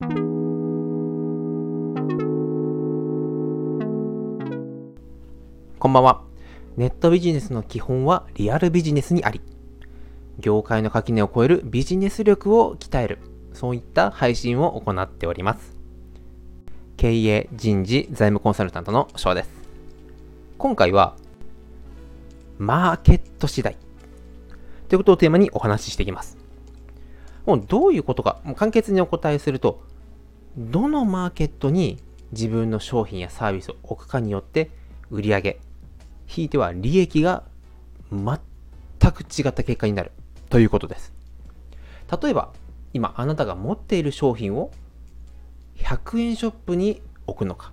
こんばんは。ネットビジネスの基本はリアルビジネスにあり。業界の垣根を越えるビジネス力を鍛える。そういった配信を行っております。経営、人事、財務コンサルタントの翔です。今回は、マーケット次第。ということをテーマにお話ししていきます。もうどういうことか、もう簡潔にお答えすると、どのマーケットに自分の商品やサービスを置くかによって売り上げひいては利益が全く違った結果になるということです。例えば、今あなたが持っている商品を100円ショップに置くのか、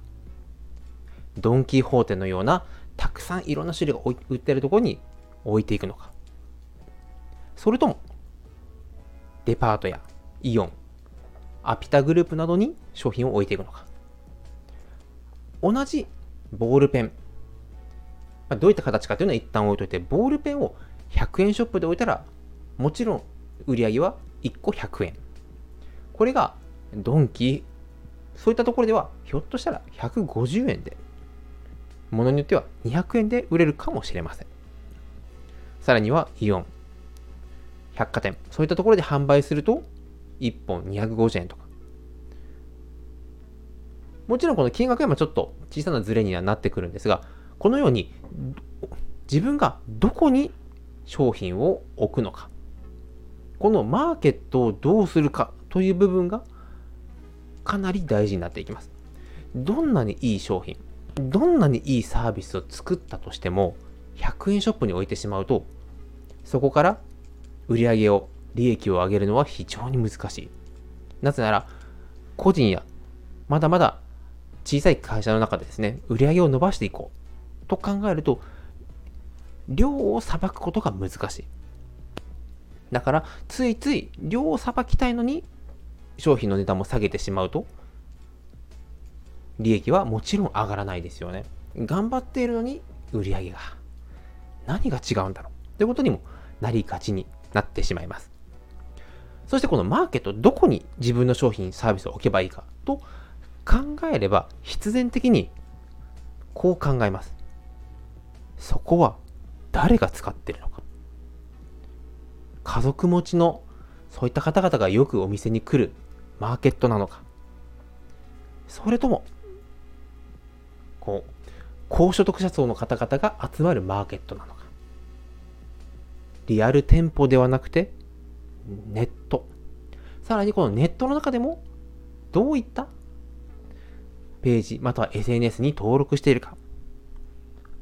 ドンキホーテのようなたくさんいろんな種類が売ってるところに置いていくのか、それともデパートやイオン、アピタグループなどに商品を置いていくのか。同じボールペン、まあ、どういった形かというのは一旦置いといて、ボールペンを100円ショップで置いたら、もちろん売り上げは1個100円。これがドンキー、そういったところでは、ひょっとしたら150円で、ものによっては200円で売れるかもしれません。さらにはイオン、百貨店、そういったところで販売すると、1本250円とか。もちろんこの金額はちょっと小さなズレにはなってくるんですが、このように自分がどこに商品を置くのか、このマーケットをどうするかという部分がかなり大事になっていきます。どんなにいい商品、どんなにいいサービスを作ったとしても、100円ショップに置いてしまうと、そこから売り上げを、利益を上げるのは非常に難しい。なぜなら、個人やまだまだ小さい会社の中でですね、売り上げを伸ばしていこうと考えると、量をさばくことが難しい。だから、ついつい量をさばきたいのに、商品の値段も下げてしまうと、利益はもちろん上がらないですよね。頑張っているのに売り上げが。何が違うんだろうということにもなりがちになってしまいます。そしてこのマーケット、どこに自分の商品、サービスを置けばいいかと考えれば、必然的にこう考えます。そこは誰が使ってるのか。家族持ちのそういった方々がよくお店に来るマーケットなのか。それとも、こう、高所得者層の方々が集まるマーケットなのか。リアル店舗ではなくて、ネット。さらにこのネットの中でも、どういったページ、または SNS に登録しているか。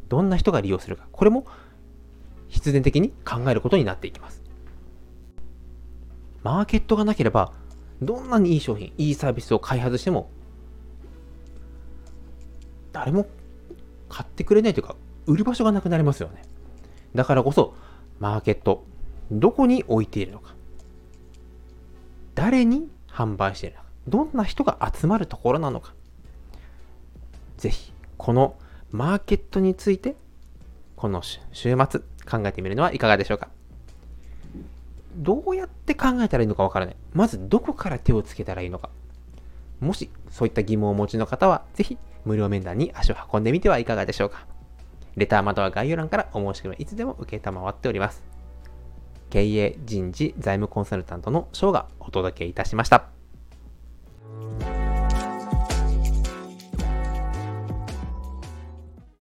どんな人が利用するか。これも必然的に考えることになっていきます。マーケットがなければ、どんなにいい商品、いいサービスを開発しても、誰も買ってくれないというか、売る場所がなくなりますよね。だからこそ、マーケット、どこに置いているのか、誰に販売しているのか、どんな人が集まるところなのか、ぜひ、このマーケットについて、この週末考えてみるのはいかがでしょうか。どうやって考えたらいいのかわからない。まずどこから手をつけたらいいのか。もしそういった疑問をお持ちの方は、ぜひ無料面談に足を運んでみてはいかがでしょうか。レターまたは概要欄からお申し込みいつでも受けたまわっております。経営人事財務コンサルタントの翔がお届けいたしました。